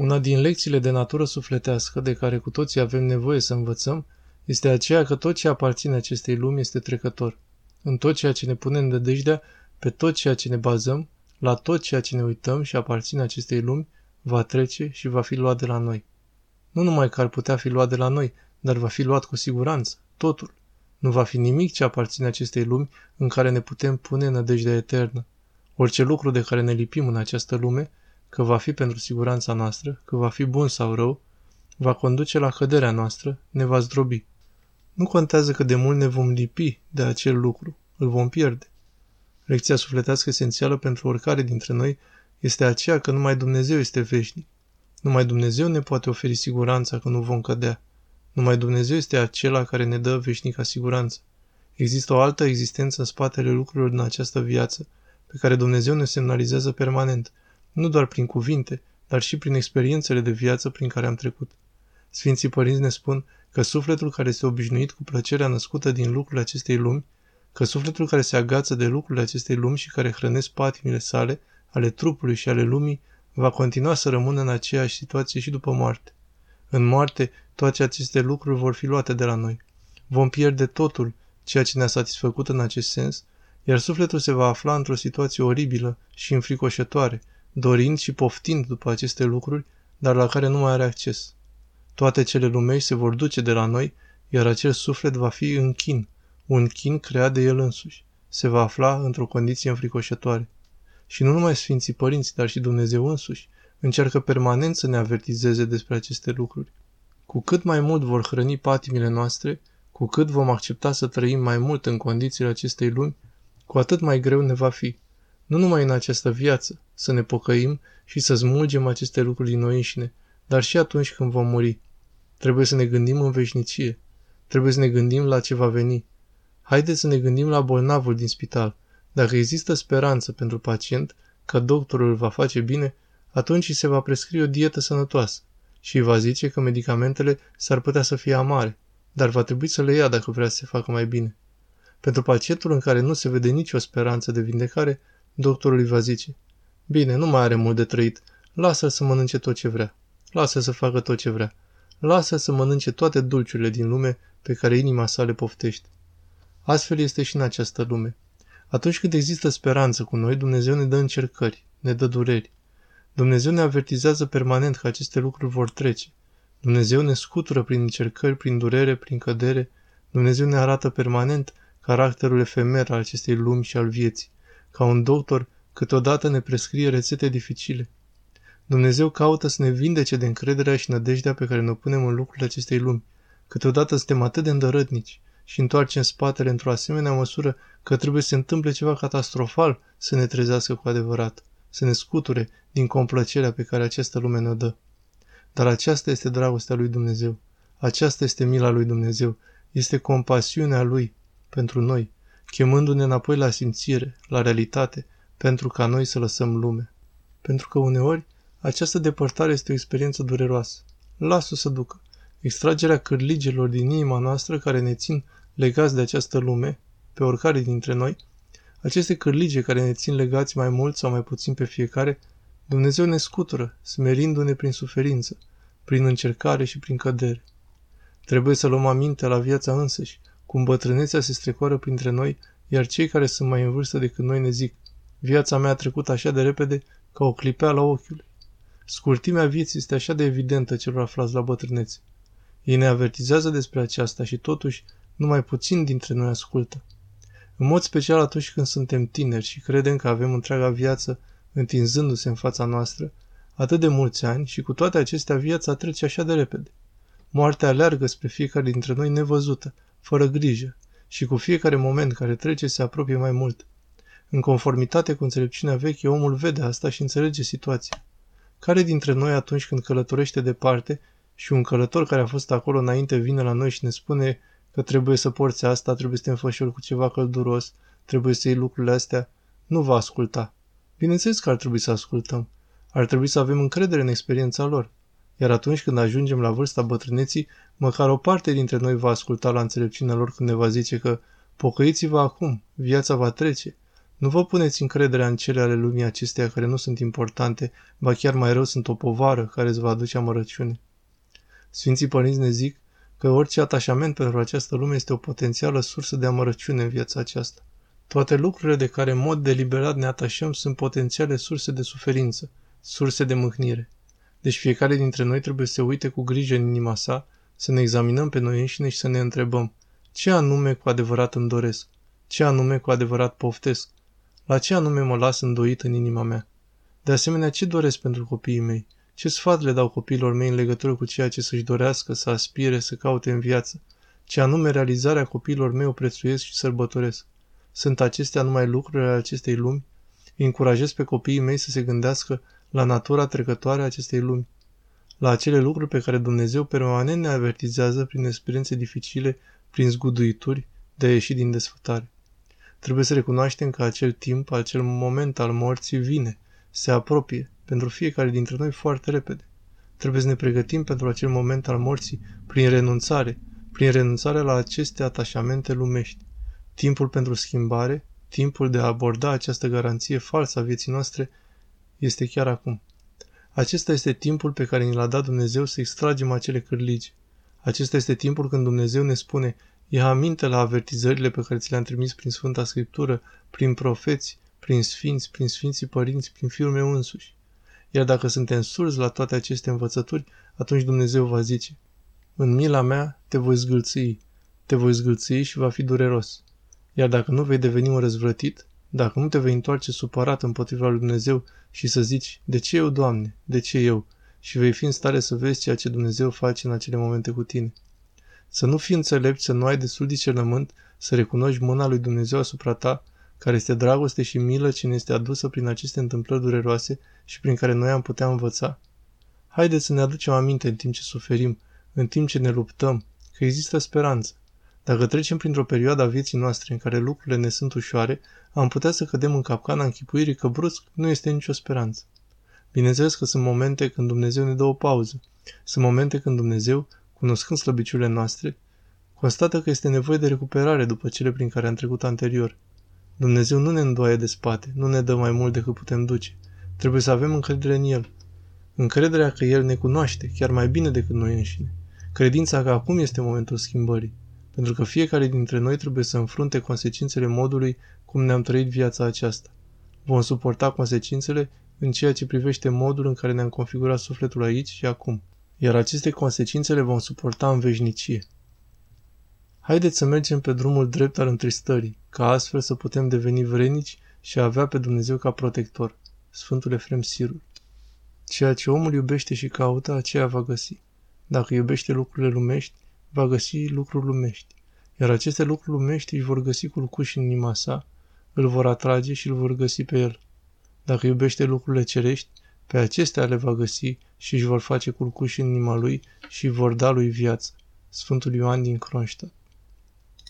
Una din lecțiile de natură sufletească de care cu toții avem nevoie să învățăm este aceea că tot ce aparține acestei lumi este trecător. În tot ceea ce ne punem de dejdea, pe tot ceea ce ne bazăm, la tot ceea ce ne uităm și aparține acestei lumi, va trece și va fi luat de la noi. Nu numai că ar putea fi luat de la noi, dar va fi luat cu siguranță, totul. Nu va fi nimic ce aparține acestei lumi în care ne putem pune nădejdea eternă. Orice lucru de care ne lipim în această lume, că va fi pentru siguranța noastră, că va fi bun sau rău, va conduce la căderea noastră, ne va zdrobi. Nu contează că de mult ne vom lipi de acel lucru, îl vom pierde. Lecția sufletească esențială pentru oricare dintre noi este aceea că numai Dumnezeu este veșnic. Numai Dumnezeu ne poate oferi siguranța că nu vom cădea. Numai Dumnezeu este acela care ne dă veșnica siguranță. Există o altă existență în spatele lucrurilor din această viață, pe care Dumnezeu ne semnalizează permanent, nu doar prin cuvinte, dar și prin experiențele de viață prin care am trecut. Sfinții părinți ne spun că sufletul care este obișnuit cu plăcerea născută din lucrurile acestei lumi, că sufletul care se agață de lucrurile acestei lumi și care hrănesc patimile sale, ale trupului și ale lumii, va continua să rămână în aceeași situație și după moarte. În moarte, toate aceste lucruri vor fi luate de la noi. Vom pierde totul, ceea ce ne-a satisfăcut în acest sens, iar sufletul se va afla într-o situație oribilă și înfricoșătoare, dorind și poftind după aceste lucruri, dar la care nu mai are acces. Toate cele lumești se vor duce de la noi, iar acel suflet va fi în chin, un chin creat de el însuși. Se va afla într-o condiție înfricoșătoare. Și nu numai Sfinții Părinți, dar și Dumnezeu însuși, încearcă permanent să ne avertizeze despre aceste lucruri. Cu cât mai mult vor hrăni patimile noastre, cu cât vom accepta să trăim mai mult în condițiile acestei lumi, cu atât mai greu ne va fi. Nu numai în această viață, să ne pocăim și să smulgem aceste lucruri din noi înșine, dar și atunci când vom muri. Trebuie să ne gândim în veșnicie. Trebuie să ne gândim la ce va veni. Haideți să ne gândim la bolnavul din spital. Dacă există speranță pentru pacient că doctorul îl va face bine, atunci îi se va prescrie o dietă sănătoasă și îi va zice că medicamentele s-ar putea să fie amare, dar va trebui să le ia dacă vrea să se facă mai bine. Pentru pacientul în care nu se vede nicio speranță de vindecare, doctorul îi va zice, Bine, nu mai are mult de trăit, lasă-l să mănânce tot ce vrea, lasă să facă tot ce vrea, lasă să mănânce toate dulciurile din lume pe care inima sa le poftește. Astfel este și în această lume. Atunci când există speranță cu noi, Dumnezeu ne dă încercări, ne dă dureri. Dumnezeu ne avertizează permanent că aceste lucruri vor trece. Dumnezeu ne scutură prin încercări, prin durere, prin cădere. Dumnezeu ne arată permanent caracterul efemer al acestei lumi și al vieții. Ca un doctor, câteodată ne prescrie rețete dificile. Dumnezeu caută să ne vindece de încrederea și nădejdea pe care ne punem în lucrurile acestei lumi. Câteodată suntem atât de îndărătnici și întoarcem spatele într-o asemenea măsură că trebuie să se întâmple ceva catastrofal să ne trezească cu adevărat, să ne scuture din complăcerea pe care această lume ne dă. Dar aceasta este dragostea lui Dumnezeu. Aceasta este mila lui Dumnezeu. Este compasiunea lui pentru noi, chemându-ne înapoi la simțire, la realitate, pentru ca noi să lăsăm lume. Pentru că uneori această depărtare este o experiență dureroasă. Lasă-o să ducă. Extragerea cârligelor din inima noastră care ne țin legați de această lume, pe oricare dintre noi, aceste cârlige care ne țin legați mai mult sau mai puțin pe fiecare, Dumnezeu ne scutură, smerindu-ne prin suferință, prin încercare și prin cădere. Trebuie să luăm aminte la viața însăși, cum bătrânețea se strecoară printre noi, iar cei care sunt mai în vârstă decât noi ne zic, viața mea a trecut așa de repede ca o clipea la ochiul. Scurtimea vieții este așa de evidentă celor aflați la bătrânețe. Ei ne avertizează despre aceasta și totuși numai puțin dintre noi ascultă. În mod special atunci când suntem tineri și credem că avem întreaga viață întinzându-se în fața noastră, atât de mulți ani și cu toate acestea viața trece așa de repede. Moartea aleargă spre fiecare dintre noi nevăzută, fără grijă, și cu fiecare moment care trece se apropie mai mult. În conformitate cu înțelepciunea veche, omul vede asta și înțelege situația. Care dintre noi atunci când călătorește departe și un călător care a fost acolo înainte vine la noi și ne spune că trebuie să porți asta, trebuie să te înfășori cu ceva călduros, trebuie să iei lucrurile astea, nu va asculta. Bineînțeles că ar trebui să ascultăm. Ar trebui să avem încredere în experiența lor. Iar atunci când ajungem la vârsta bătrâneții, măcar o parte dintre noi va asculta la înțelepciunea lor când ne va zice că pocăiți-vă acum, viața va trece. Nu vă puneți încrederea în cele ale lumii acesteia care nu sunt importante, ba chiar mai rău sunt o povară care îți va aduce amărăciune. Sfinții părinți ne zic că orice atașament pentru această lume este o potențială sursă de amărăciune în viața aceasta. Toate lucrurile de care în mod deliberat ne atașăm sunt potențiale surse de suferință, surse de mâhnire. Deci fiecare dintre noi trebuie să se uite cu grijă în inima sa, să ne examinăm pe noi înșine și să ne întrebăm ce anume cu adevărat îmi doresc, ce anume cu adevărat poftesc, la ce anume mă las îndoit în inima mea. De asemenea, ce doresc pentru copiii mei, ce sfat le dau copiilor mei în legătură cu ceea ce să-și dorească, să aspire, să caute în viață, ce anume realizarea copiilor mei o prețuiesc și sărbătoresc. Sunt acestea numai lucrurile acestei lumi? Îi încurajez pe copiii mei să se gândească la natura trecătoare a acestei lumi, la acele lucruri pe care Dumnezeu permanent ne avertizează prin experiențe dificile, prin zguduituri, de a ieși din desfătare. Trebuie să recunoaștem că acel timp, acel moment al morții vine, se apropie, pentru fiecare dintre noi foarte repede. Trebuie să ne pregătim pentru acel moment al morții prin renunțare, prin renunțarea la aceste atașamente lumești. Timpul pentru schimbare, timpul de a aborda această garanție falsă a vieții noastre este chiar acum. Acesta este timpul pe care ni l-a dat Dumnezeu să extragem acele cârligi. Acesta este timpul când Dumnezeu ne spune, ia aminte la avertizările pe care ți le-am trimis prin Sfânta Scriptură, prin profeți, prin sfinți, prin sfinții părinți, prin fiul meu însuși. Iar dacă suntem surzi la toate aceste învățături, atunci Dumnezeu va zice, în mila mea te voi zgâlții, te voi zgâlții și va fi dureros. Iar dacă nu vei deveni un răzvrătit, dacă nu te vei întoarce supărat împotriva lui Dumnezeu și să zici, de ce eu, Doamne, de ce eu? Și vei fi în stare să vezi ceea ce Dumnezeu face în acele momente cu tine. Să nu fii înțelept, să nu ai destul discernământ, să recunoști mâna lui Dumnezeu asupra ta, care este dragoste și milă ce ne este adusă prin aceste întâmplări dureroase și prin care noi am putea învăța. Haideți să ne aducem aminte în timp ce suferim, în timp ce ne luptăm, că există speranță. Dacă trecem printr-o perioadă a vieții noastre în care lucrurile ne sunt ușoare, am putea să cădem în capcana închipuirii că brusc nu este nicio speranță. Bineînțeles că sunt momente când Dumnezeu ne dă o pauză. Sunt momente când Dumnezeu, cunoscând slăbiciurile noastre, constată că este nevoie de recuperare după cele prin care am trecut anterior. Dumnezeu nu ne îndoaie de spate, nu ne dă mai mult decât putem duce. Trebuie să avem încredere în El. Încrederea că El ne cunoaște, chiar mai bine decât noi înșine. Credința că acum este momentul schimbării pentru că fiecare dintre noi trebuie să înfrunte consecințele modului cum ne-am trăit viața aceasta. Vom suporta consecințele în ceea ce privește modul în care ne-am configurat sufletul aici și acum, iar aceste consecințe le vom suporta în veșnicie. Haideți să mergem pe drumul drept al întristării, ca astfel să putem deveni vrenici și a avea pe Dumnezeu ca protector. Sfântul Efrem Sirul. Ceea ce omul iubește și caută, aceea va găsi. Dacă iubește lucrurile lumești, va găsi lucruri lumești, iar aceste lucruri lumești își vor găsi culcuși în inima sa, îl vor atrage și îl vor găsi pe el. Dacă iubește lucrurile cerești, pe acestea le va găsi și își vor face culcuși în inima lui și vor da lui viață. Sfântul Ioan din Kronstadt